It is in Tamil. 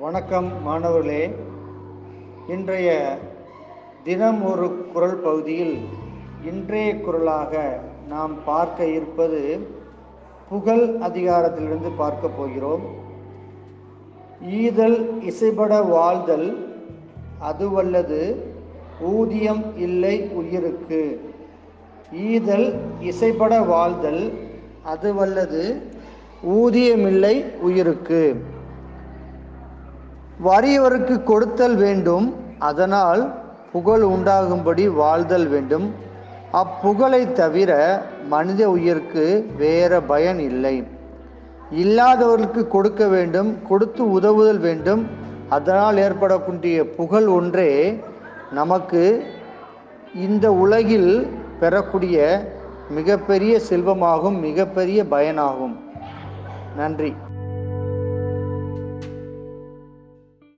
வணக்கம் மாணவர்களே. இன்றைய தினம் ஒரு குரல் பகுதியில் இன்றைய குரலாக நாம் பார்க்க இருப்பது புகழ் அதிகாரத்திலிருந்து பார்க்க போகிறோம். ஈதல் இசைபட வாழ்தல் அதுவல்லது ஊதியம் இல்லை உயிருக்கு. ஈதல் இசைபட வாழ்தல் அதுவல்லது ஊதியமில்லை உயிருக்கு. வறியவருக்கு கொடுத்தல் வேண்டும் அதனால் புகழ் உண்டாகும்படி வாழ்தல் வேண்டும். அப்புகழை தவிர மனித உயிருக்கு வேற பயன் இல்லை. இல்லாதவர்களுக்கு கொடுக்க வேண்டும் கொடுத்து உதவுதல் வேண்டும். அதனால் ஏற்படக்கூடிய புகழ் ஒன்றே நமக்கு இந்த உலகில் பெறக்கூடிய மிகப்பெரிய செல்வமாகும் மிகப்பெரிய பயனாகும். நன்றி.